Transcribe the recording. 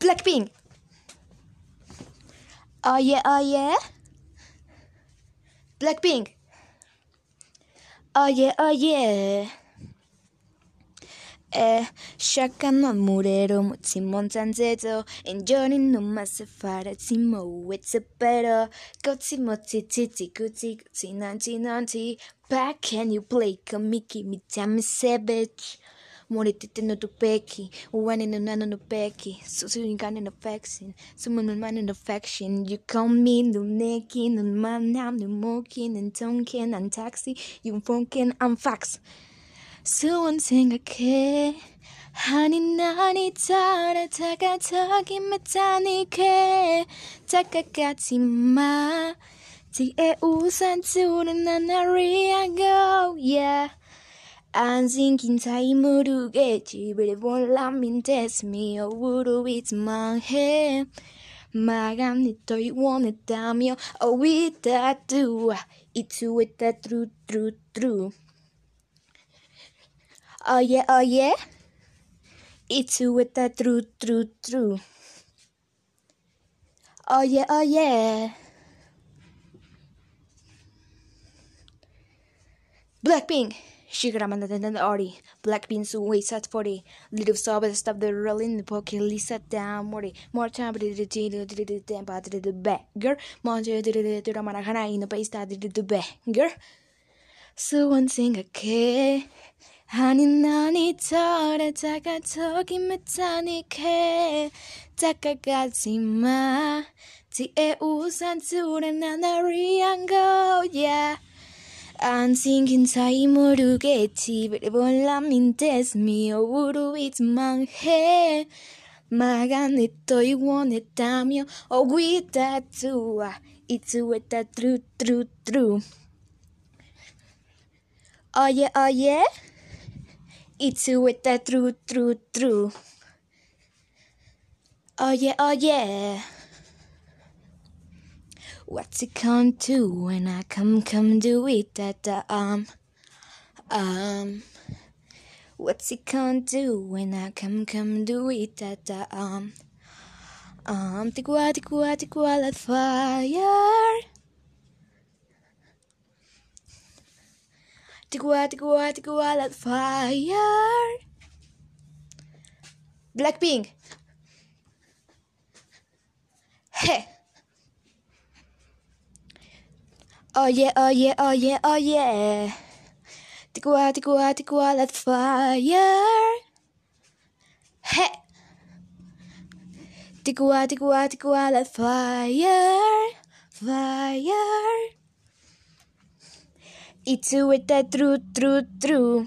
Blackpink. Oh yeah, oh yeah. Blackpink. Oh yeah, oh yeah. Eh, shakano murero mutimon tanzeto enjoying no masafara timo better go timo titi guti guti nanti nanti back can you play kamiki mitami no no no no sumo no mano no faction, you call me no neki, no manam no mokin, and tonkin, and taxi, you funkin, I'm fax. 수원 생각해 하니 나니 따라 다가서기 못하니까 다가가지 마 뒤에 우산 두는 나나리아고 yeah 안 생긴 사이 모르겠지 But it won't let me test me Oh would it's 망해 마감이 또 원했다며 Oh with that do It's with that through through through Oh yeah, oh yeah. It's with that through, through, through. Oh yeah, oh yeah. Blackpink. Shigarama and Ori. Blackpink's way set for the little sob stuff the rolling the pocket Lisa down Mori. More time to the temper to the beggar. Monster to the Ramanahana in the base that did the beggar. So one thing okay. 아니 난이 털에 다가서기 못하니까 다가가지 마 뒤에 우산 둘에 나나리한 거 yeah and singing Saimoru Gechi, Brebon Lamintes, Mio Uru, it's Manje. Maganeto, you want it, Tamio, Ogwita, Tua, it's Weta, true, true, true. Oye, oye, it's Weta, true, true, true. Oye, oye. What's it come to when I come, come do it that the um, um. What's it come to when I come, come do it that the um, um. Tigwa, tigwa, tigwa, let fire. Tigwa, tigwa, tigwa, let fire. Blackpink. Hey. Oh yeah, oh yeah, oh yeah, oh yeah. Tigwa, ah, tigwa, ah, tigwa, ah, let fire. Hey. Tigwa, tigwa, tigwa, let fire. Fire. It's with that through, through, through.